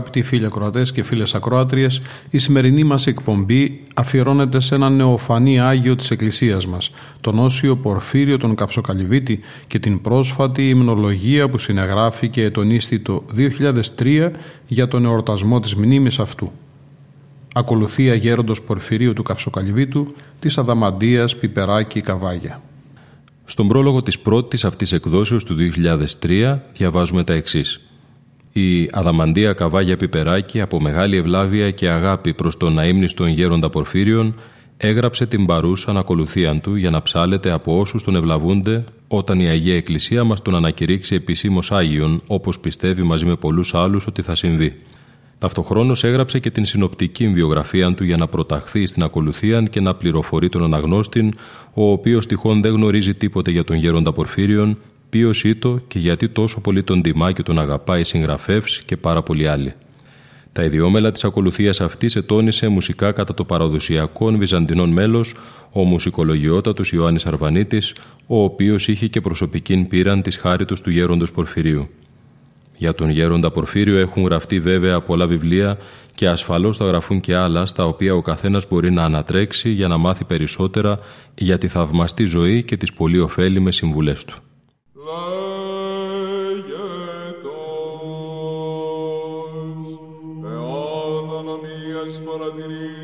Αγαπητοί φίλοι ακροατές και φίλες ακροάτριες, η σημερινή μας εκπομπή αφιερώνεται σε ένα νεοφανή Άγιο της Εκκλησίας μας, τον Όσιο Πορφύριο τον Καυσοκαλυβίτη και την πρόσφατη υμνολογία που συνεγράφει και ετονίστη το 2003 για τον εορτασμό της μνήμης αυτού. Ακολουθεί αγέροντος Πορφυρίου του Καυσοκαλυβίτου της Αδαμαντίας Πιπεράκη Καβάγια. Στον πρόλογο της πρώτης αυτής εκδόσεως του 2003 διαβάζουμε τα εξής. Η Αδαμαντία Καβάγια Πιπεράκη από μεγάλη ευλάβεια και αγάπη προς τον αείμνηστον γέροντα Πορφύριον έγραψε την παρούσα ακολουθία του για να ψάλεται από όσους τον ευλαβούνται όταν η Αγία Εκκλησία μας τον ανακηρύξει επισήμως Άγιον όπως πιστεύει μαζί με πολλούς άλλους ότι θα συμβεί. Ταυτοχρόνως έγραψε και την συνοπτική βιογραφία του για να προταχθεί στην ακολουθία και να πληροφορεί τον αναγνώστη, ο οποίος τυχόν δεν γνωρίζει τίποτε για τον γέροντα Πορφύριον ποιο ήτο και γιατί τόσο πολύ τον τιμά και τον αγαπάει συγγραφέα και πάρα πολλοί άλλοι. Τα ιδιόμελα της ακολουθίας αυτής ετώνησε μουσικά κατά το παραδοσιακό βυζαντινών μέλος ο μουσικολογιότατος Ιωάννης Αρβανίτης, ο οποίος είχε και προσωπική πείραν της χάριτος του γέροντος Πορφυρίου. Για τον γέροντα Πορφύριο έχουν γραφτεί βέβαια πολλά βιβλία και ασφαλώς θα γραφούν και άλλα στα οποία ο καθένας μπορεί να ανατρέξει για να μάθει περισσότερα για τη θαυμαστή ζωή και τις πολύ ωφέλιμες συμβουλές του. leietos, et anna mia sparabilita,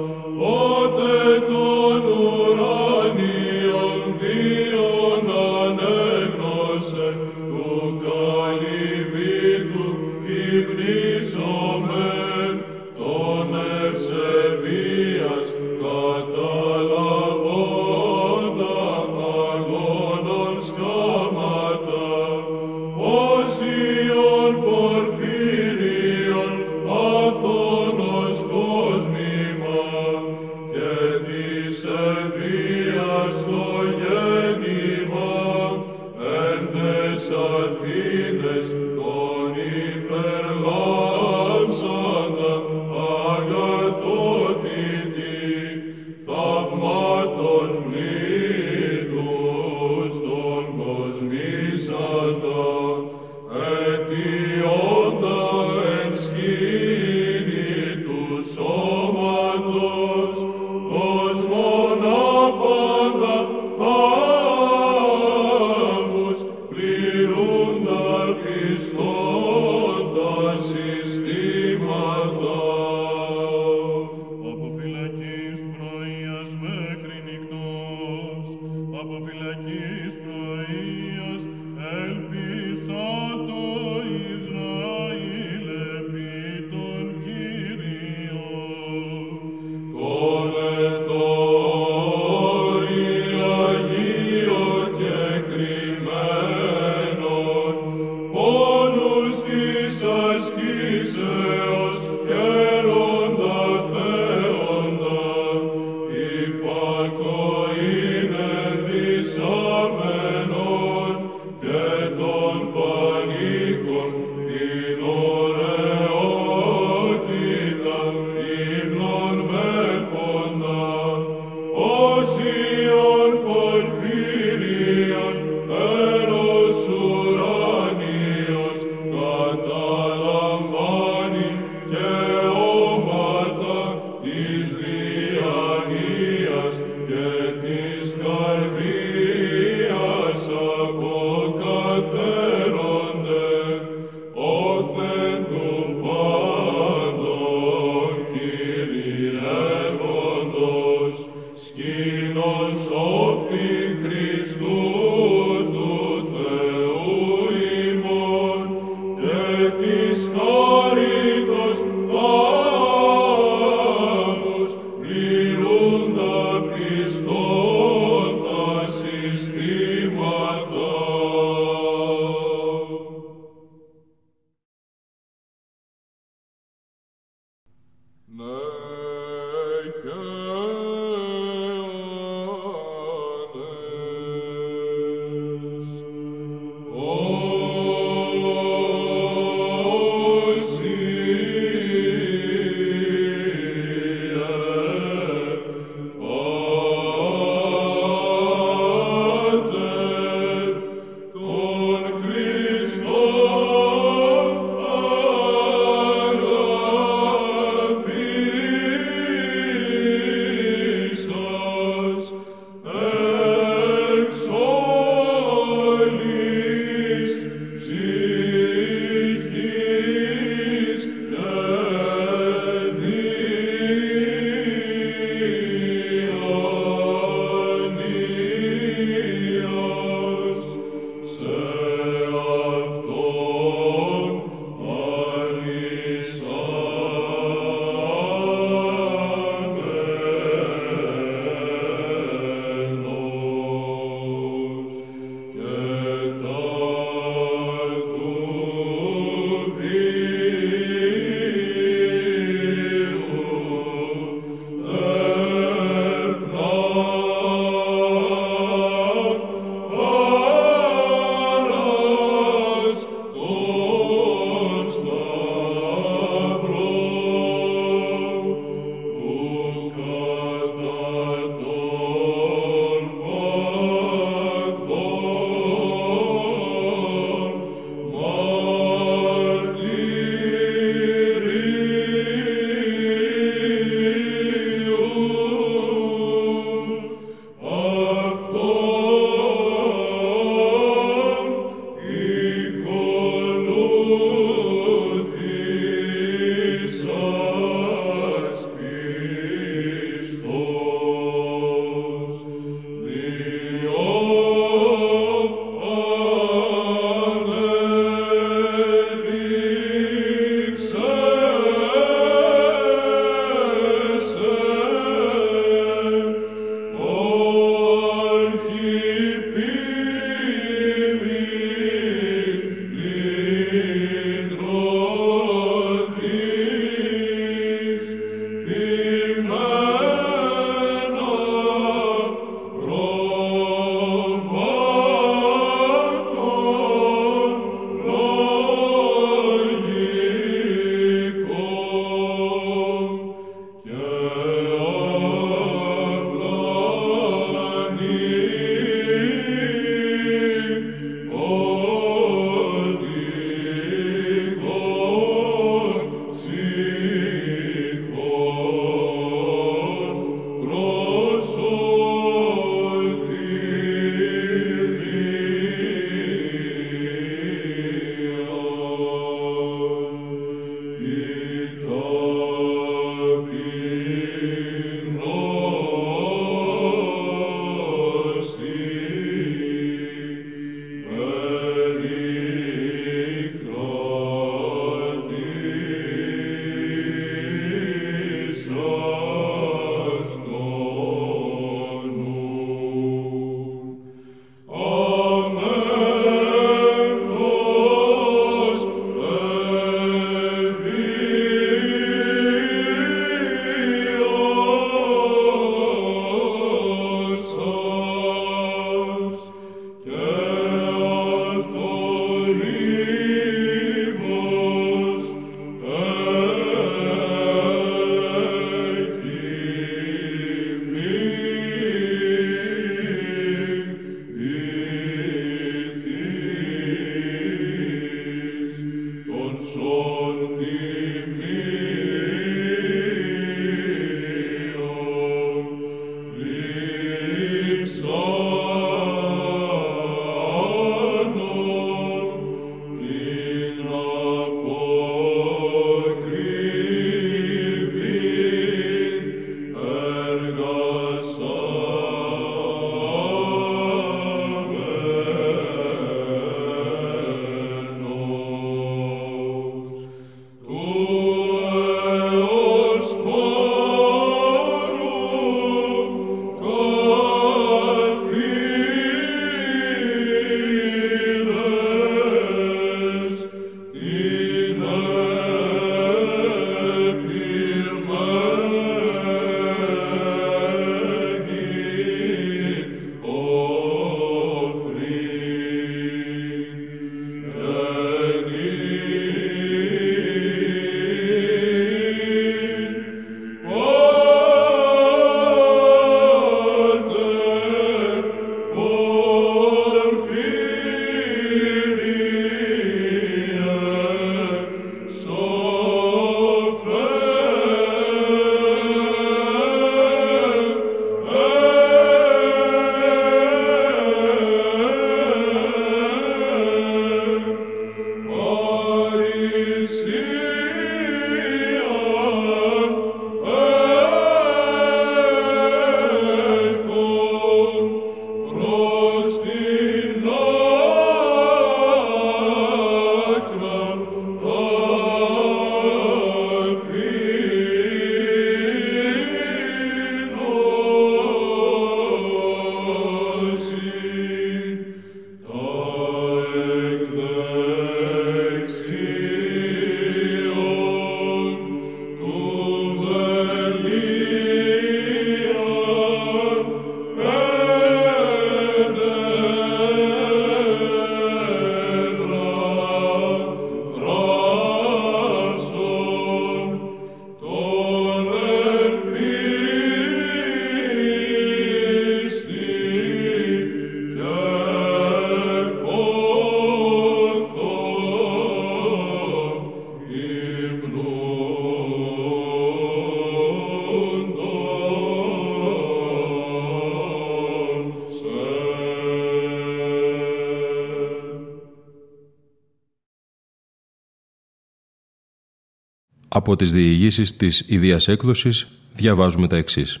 Από τις διηγήσεις της Ιδίας Έκδοσης διαβάζουμε τα εξής.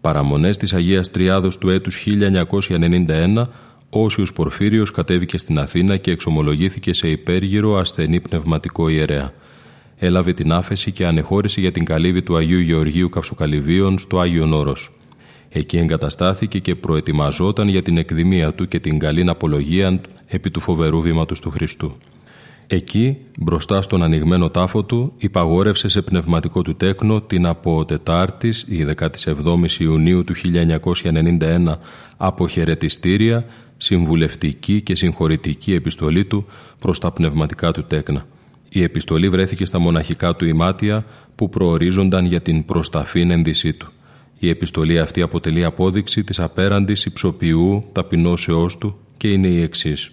Παραμονές της Αγίας Τριάδος του έτους 1991, Όσιος Πορφύριος κατέβηκε στην Αθήνα και εξομολογήθηκε σε υπέργυρο ασθενή πνευματικό ιερέα. Έλαβε την άφεση και ανεχώρηση για την καλύβη του Αγίου Γεωργίου Καυσοκαλυβίων στο Άγιο Όρος. Εκεί εγκαταστάθηκε και προετοιμαζόταν για την εκδημία του και την καλή απολογία επί του φοβερού βήματος του Χριστού. Εκεί, μπροστά στον ανοιγμένο τάφο του, υπαγόρευσε σε πνευματικό του τέκνο την από Τετάρτης, η 17η Ιουνίου του 1991, αποχαιρετιστήρια, συμβουλευτική και συγχωρητική επιστολή του προς τα πνευματικά του τέκνα. Η επιστολή βρέθηκε στα μοναχικά του ημάτια που προορίζονταν για την προσταφήν ένδυσή του. Η επιστολή αυτή αποτελεί απόδειξη της απέραντης υψοποιού ταπεινώσεώς του και είναι η εξής.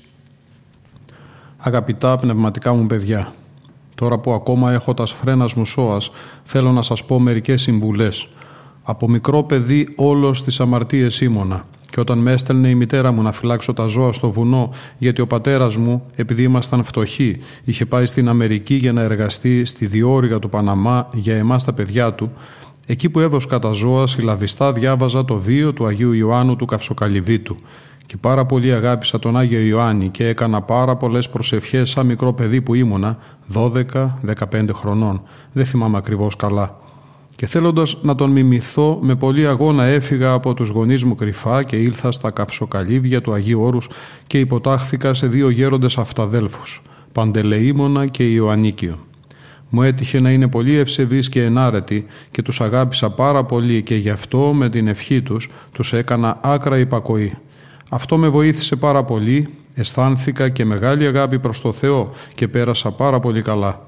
Αγαπητά πνευματικά μου παιδιά, τώρα που ακόμα έχω τας σφρένας μου σώας, θέλω να σας πω μερικές συμβουλές. Από μικρό παιδί όλος στις αμαρτίες ήμουνα και όταν με έστελνε η μητέρα μου να φυλάξω τα ζώα στο βουνό γιατί ο πατέρας μου, επειδή ήμασταν φτωχοί, είχε πάει στην Αμερική για να εργαστεί στη διόρυγα του Παναμά για εμάς τα παιδιά του, εκεί που έβοσκα τα ζώα συλλαβιστά διάβαζα το βίο του Αγίου Ιωάννου του Καυσοκαλυβίτου και πάρα πολύ αγάπησα τον Άγιο Ιωάννη και έκανα πάρα πολλές προσευχές σαν μικρό παιδί που ήμουνα, 12-15 χρονών. Δεν θυμάμαι ακριβώς καλά. Και θέλοντας να τον μιμηθώ, με πολύ αγώνα έφυγα από τους γονείς μου κρυφά και ήλθα στα καψοκαλύβια του Αγίου Όρους και υποτάχθηκα σε δύο γέροντες αυταδέλφους, Παντελεήμονα και Ιωαννίκιο. Μου έτυχε να είναι πολύ ευσεβείς και ενάρετοι και τους αγάπησα πάρα πολύ και γι' αυτό με την ευχή τους τους έκανα άκρα υπακοή. Αυτό με βοήθησε πάρα πολύ, αισθάνθηκα και μεγάλη αγάπη προς το Θεό και πέρασα πάρα πολύ καλά.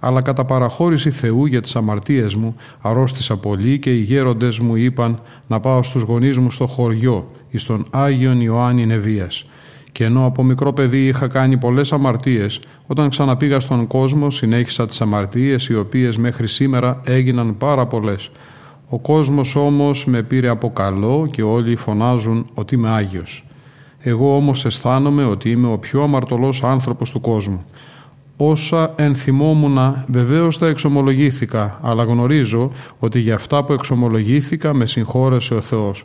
Αλλά κατά παραχώρηση Θεού για τις αμαρτίες μου αρρώστησα πολύ και οι γέροντες μου είπαν να πάω στους γονείς μου στο χωριό, εις τον Άγιον Ιωάννη Νεβίας. Και ενώ από μικρό παιδί είχα κάνει πολλές αμαρτίες, όταν ξαναπήγα στον κόσμο συνέχισα τις αμαρτίες οι οποίες μέχρι σήμερα έγιναν πάρα πολλές. Ο κόσμος όμως με πήρε από καλό και όλοι φωνάζουν ότι είμαι Άγιος. Εγώ όμως αισθάνομαι ότι είμαι ο πιο αμαρτωλός άνθρωπος του κόσμου. Όσα ενθυμόμουνα βεβαίως τα εξομολογήθηκα, αλλά γνωρίζω ότι για αυτά που εξομολογήθηκα με συγχώρεσε ο Θεός.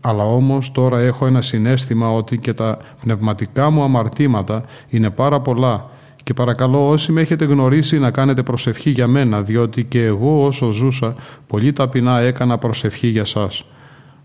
Αλλά όμως τώρα έχω ένα συνέστημα ότι και τα πνευματικά μου αμαρτήματα είναι πάρα πολλά και παρακαλώ όσοι με έχετε γνωρίσει να κάνετε προσευχή για μένα διότι και εγώ όσο ζούσα πολύ ταπεινά έκανα προσευχή για σας.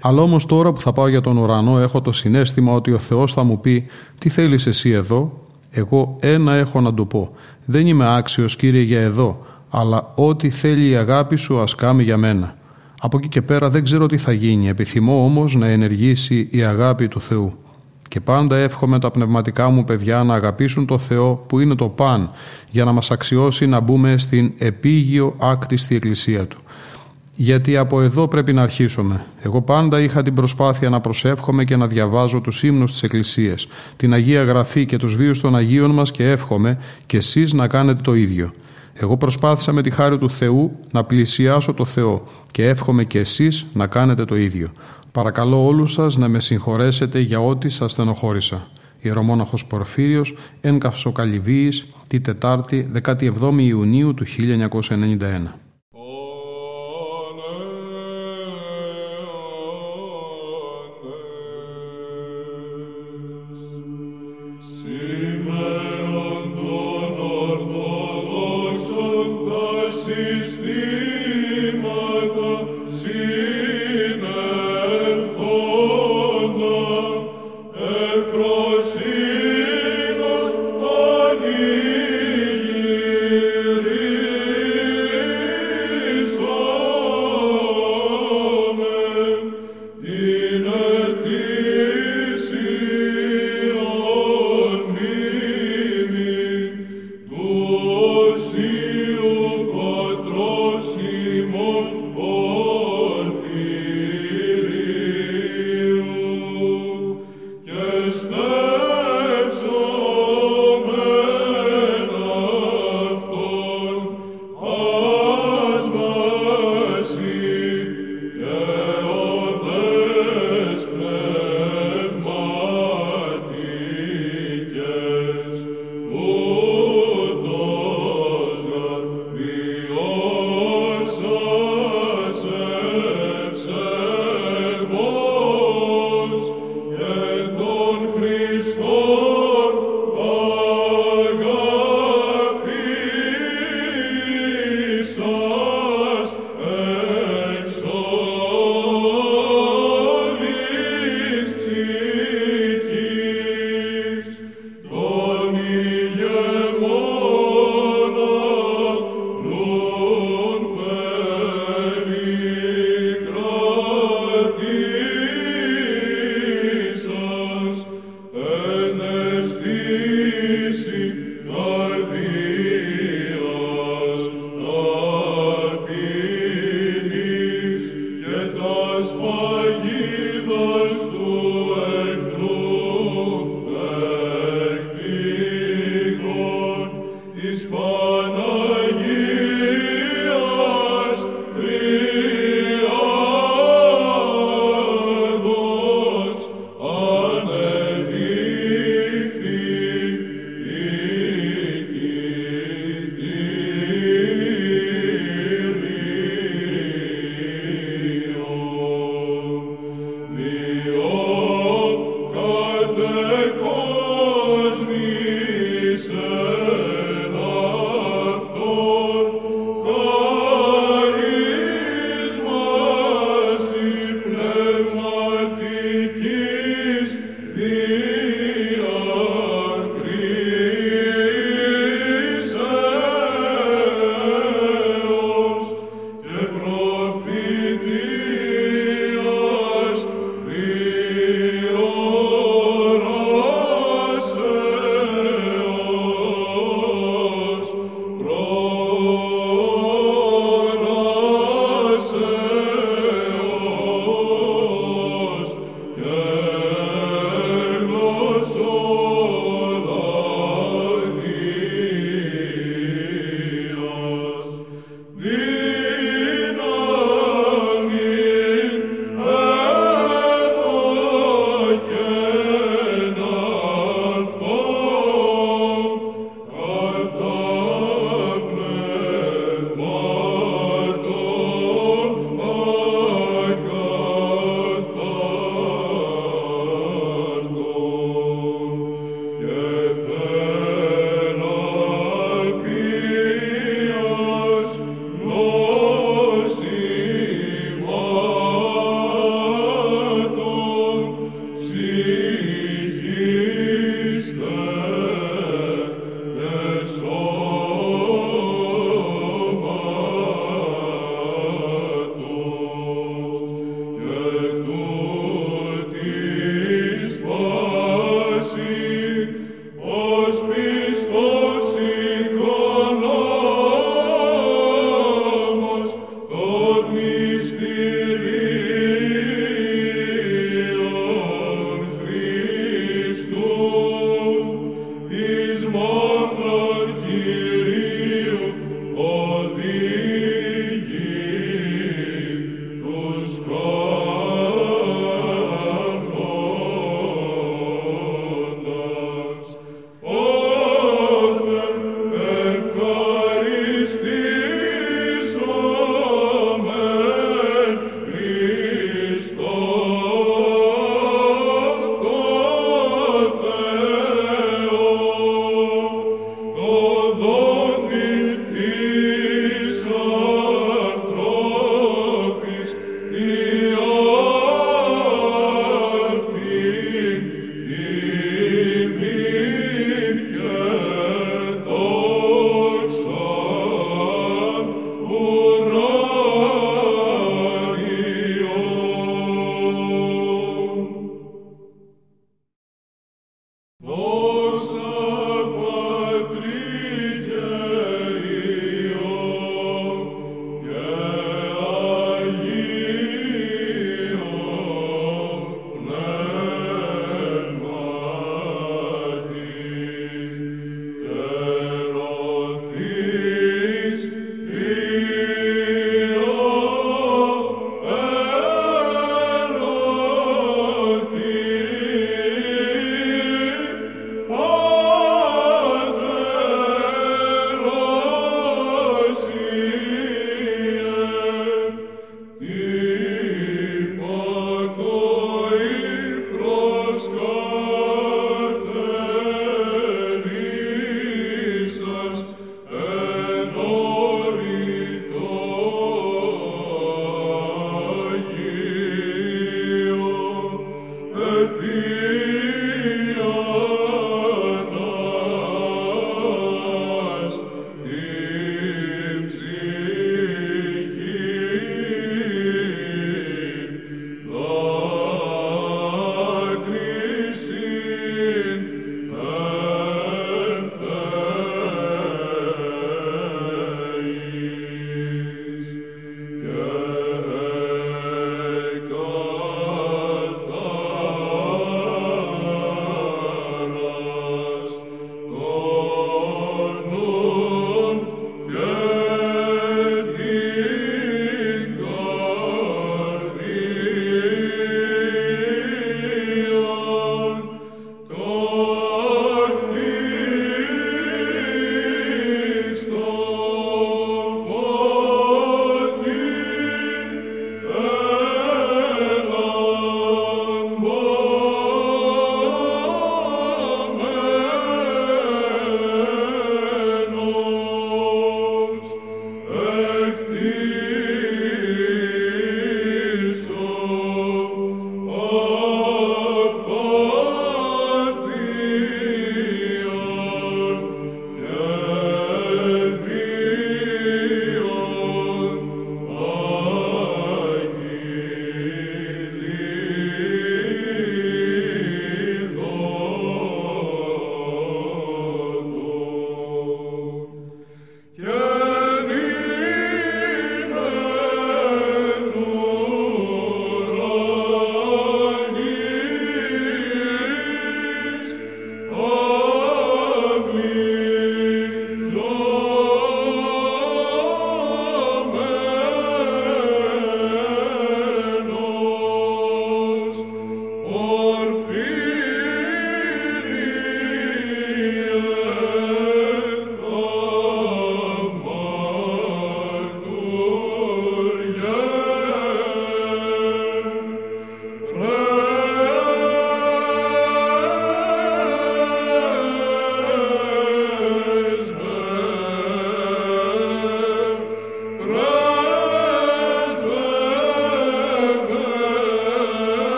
Αλλά όμως τώρα που θα πάω για τον ουρανό έχω το συνέστημα ότι ο Θεός θα μου πει «Τι θέλεις εσύ εδώ» Εγώ ένα έχω να του πω. Δεν είμαι άξιος Κύριε για εδώ, αλλά ό,τι θέλει η αγάπη σου ας κάνει για μένα. Από εκεί και πέρα δεν ξέρω τι θα γίνει, επιθυμώ όμως να ενεργήσει η αγάπη του Θεού. Και πάντα εύχομαι τα πνευματικά μου παιδιά να αγαπήσουν το Θεό που είναι το παν για να μας αξιώσει να μπούμε στην επίγειο άκτιστη εκκλησία Του γιατί από εδώ πρέπει να αρχίσουμε. Εγώ πάντα είχα την προσπάθεια να προσεύχομαι και να διαβάζω τους ύμνους της Εκκλησίας, την Αγία Γραφή και τους βίους των Αγίων μας και εύχομαι και εσείς να κάνετε το ίδιο. Εγώ προσπάθησα με τη χάρη του Θεού να πλησιάσω το Θεό και εύχομαι και εσείς να κάνετε το ίδιο. Παρακαλώ όλους σας να με συγχωρέσετε για ό,τι σας στενοχώρησα. Ιερομόναχος Πορφύριος, εν Καυσοκαλυβίης, τη Τετάρτη 17 Ιουνίου του 1991.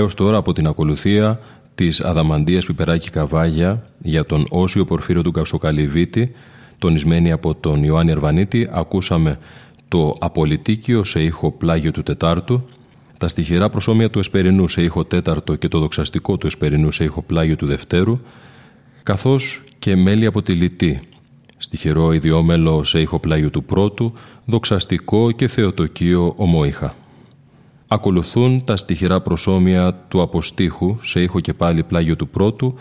Έως τώρα από την ακολουθία της Αδαμαντίας Πιπεράκη Καβάγια για τον Όσιο Πορφύριο του Καυσοκαλυβίτη, τονισμένη από τον Ιωάννη Ερβανίτη, ακούσαμε το Απολυτίκιο σε ήχο πλάγιο του Τετάρτου, τα στοιχειρά προσώμια του Εσπερινού σε ήχο τέταρτο και το δοξαστικό του Εσπερινού σε ήχο πλάγιο του Δευτέρου, καθώς και μέλη από τη Λιτή, στοιχερό ιδιόμελο σε ήχο πλάγιο του Πρώτου, δοξαστικό και θεοτοκείο ομόηχα. Ακολουθούν τα στοιχειρά προσώμια του αποστήχου σε ήχο και πάλι πλάγιο του Πρώτου,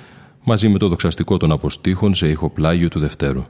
μαζί με το δοξαστικό των αποστήχων σε ήχο πλάγιο του Δευτέρου.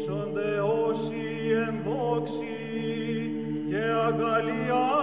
Ίσονται όσοι και αγαλιάζονται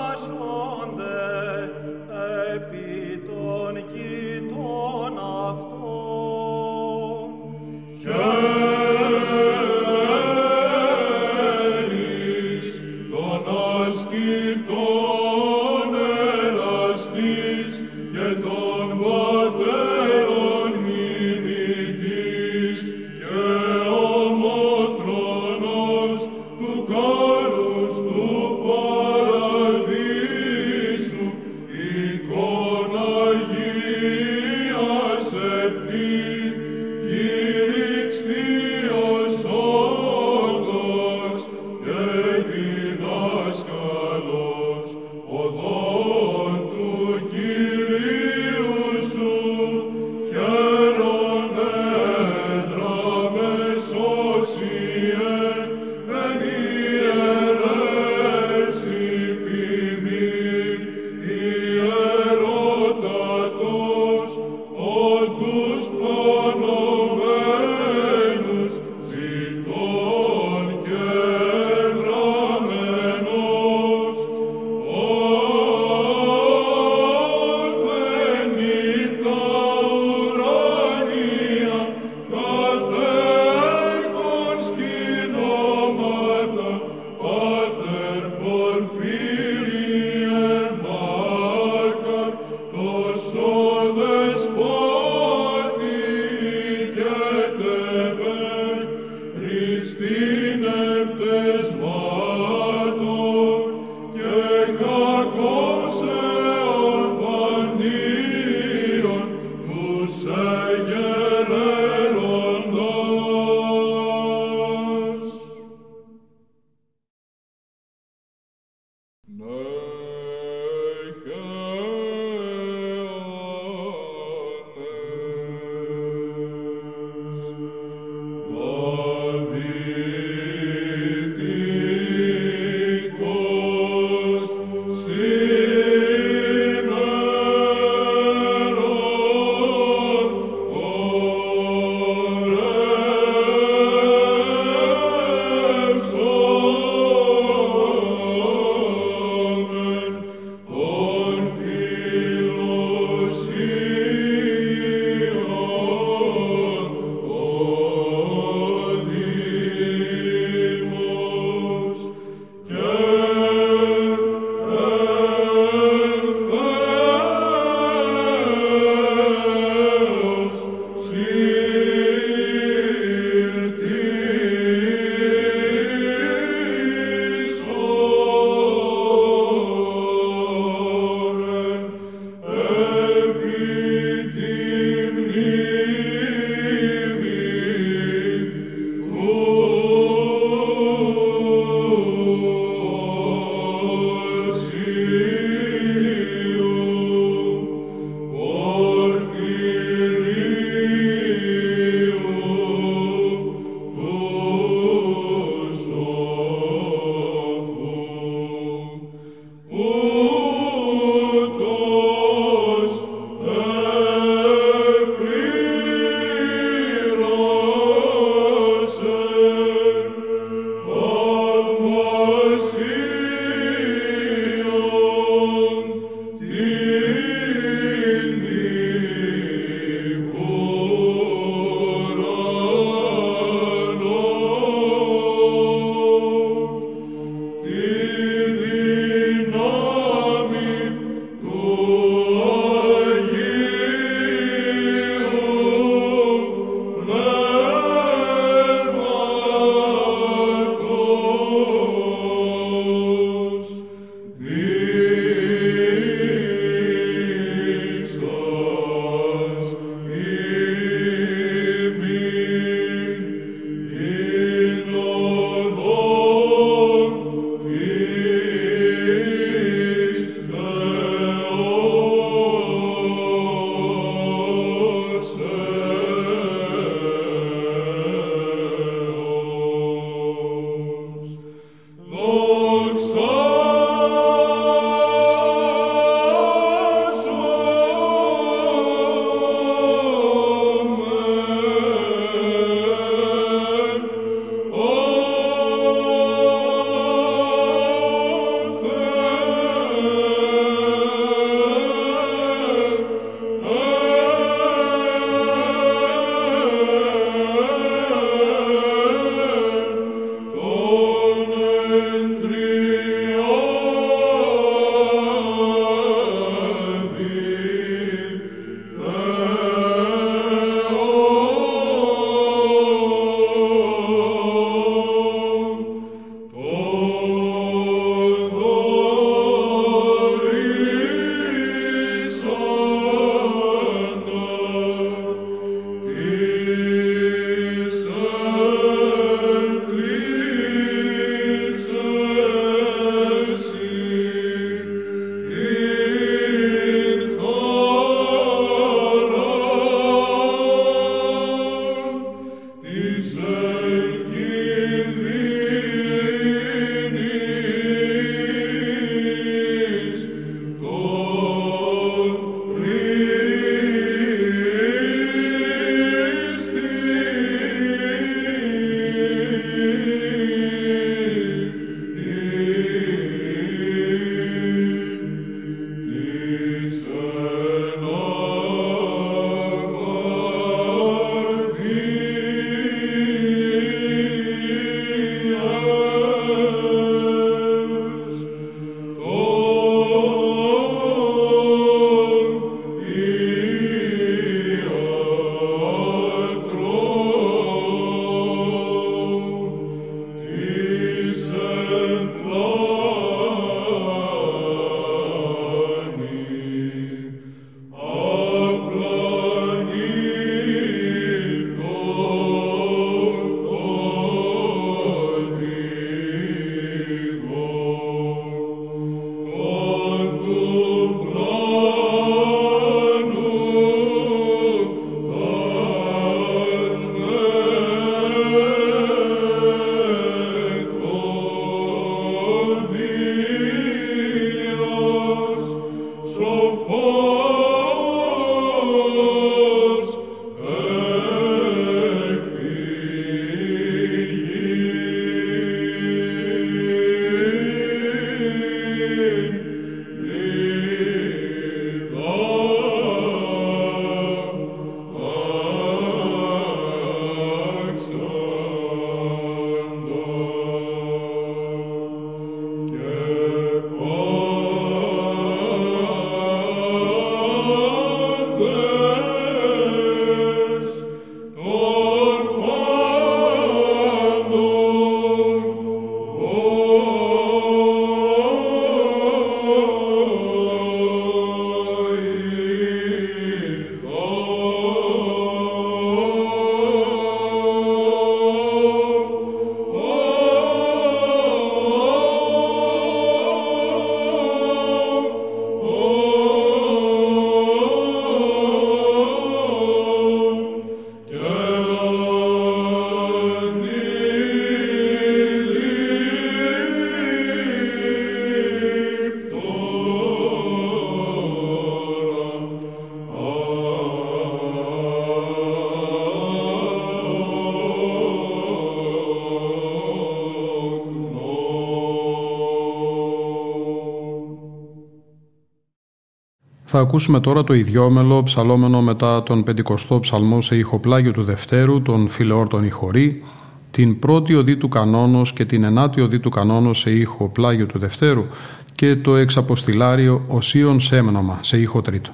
Θα ακούσουμε τώρα το ιδιόμελο ψαλόμενο μετά τον πεντηκοστό ψαλμό σε ηχοπλάγιο του Δευτέρου, τον Φιλεόρτον Ιχωρή, την πρώτη οδή του κανόνος και την ενάτη οδή του κανόνος σε ηχοπλάγιο του Δευτέρου και το εξαποστηλάριο Οσίων Σέμνομα σε ήχο τρίτο.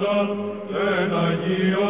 Άτασα, εν Αγίον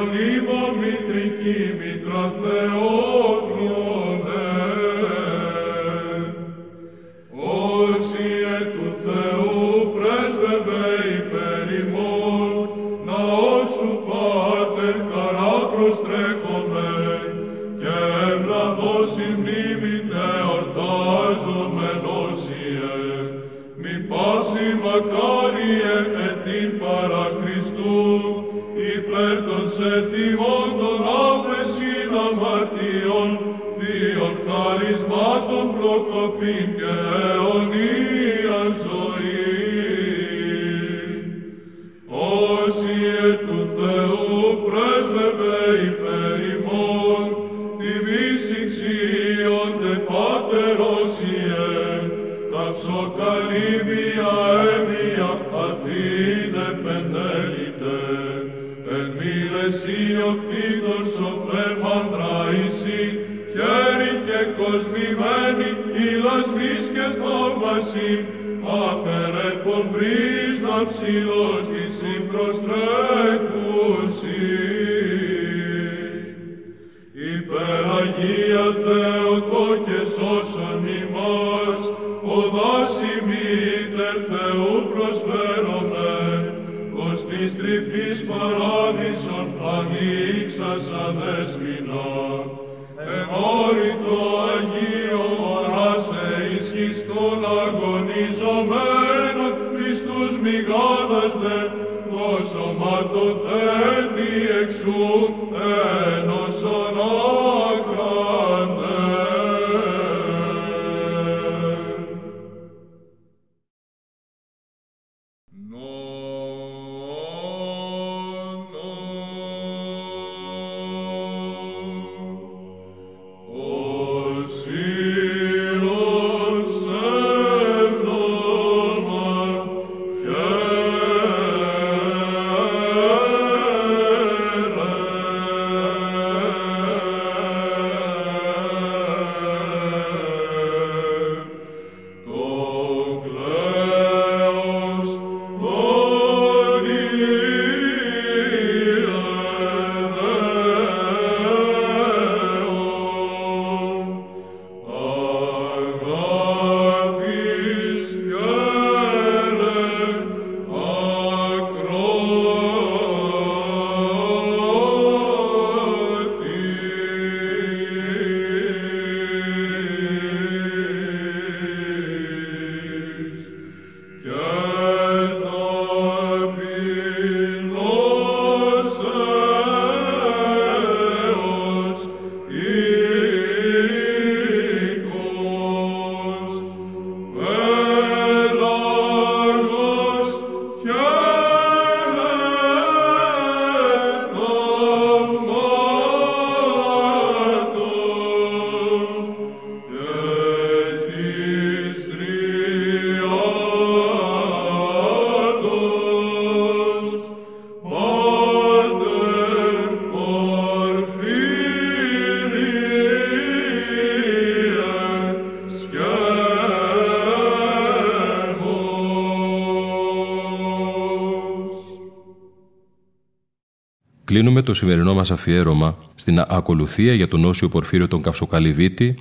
Κλείνουμε το σημερινό μας αφιέρωμα στην ακολουθία για τον Όσιο Πορφύριο τον Καυσοκαλυβίτη,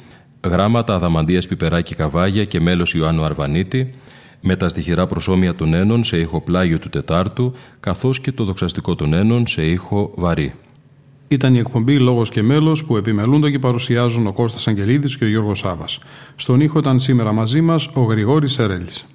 γράμματα Αδαμαντίας Πιπεράκη Καβάγια και μέλος Ιωάννου Αρβανίτη, με τα στοιχειρά προσώμια των ένων σε ήχο πλάγιο του Τετάρτου, καθώς και το δοξαστικό των ένων σε ήχο βαρύ. Ήταν η εκπομπή Λόγος και Μέλος που επιμελούνται και παρουσιάζουν ο Κώστας Αγγελίδης και ο Γιώργος Σάβας. Στον ήχο ήταν σήμερα μαζί μας ο Γρηγόρης Σερέλης.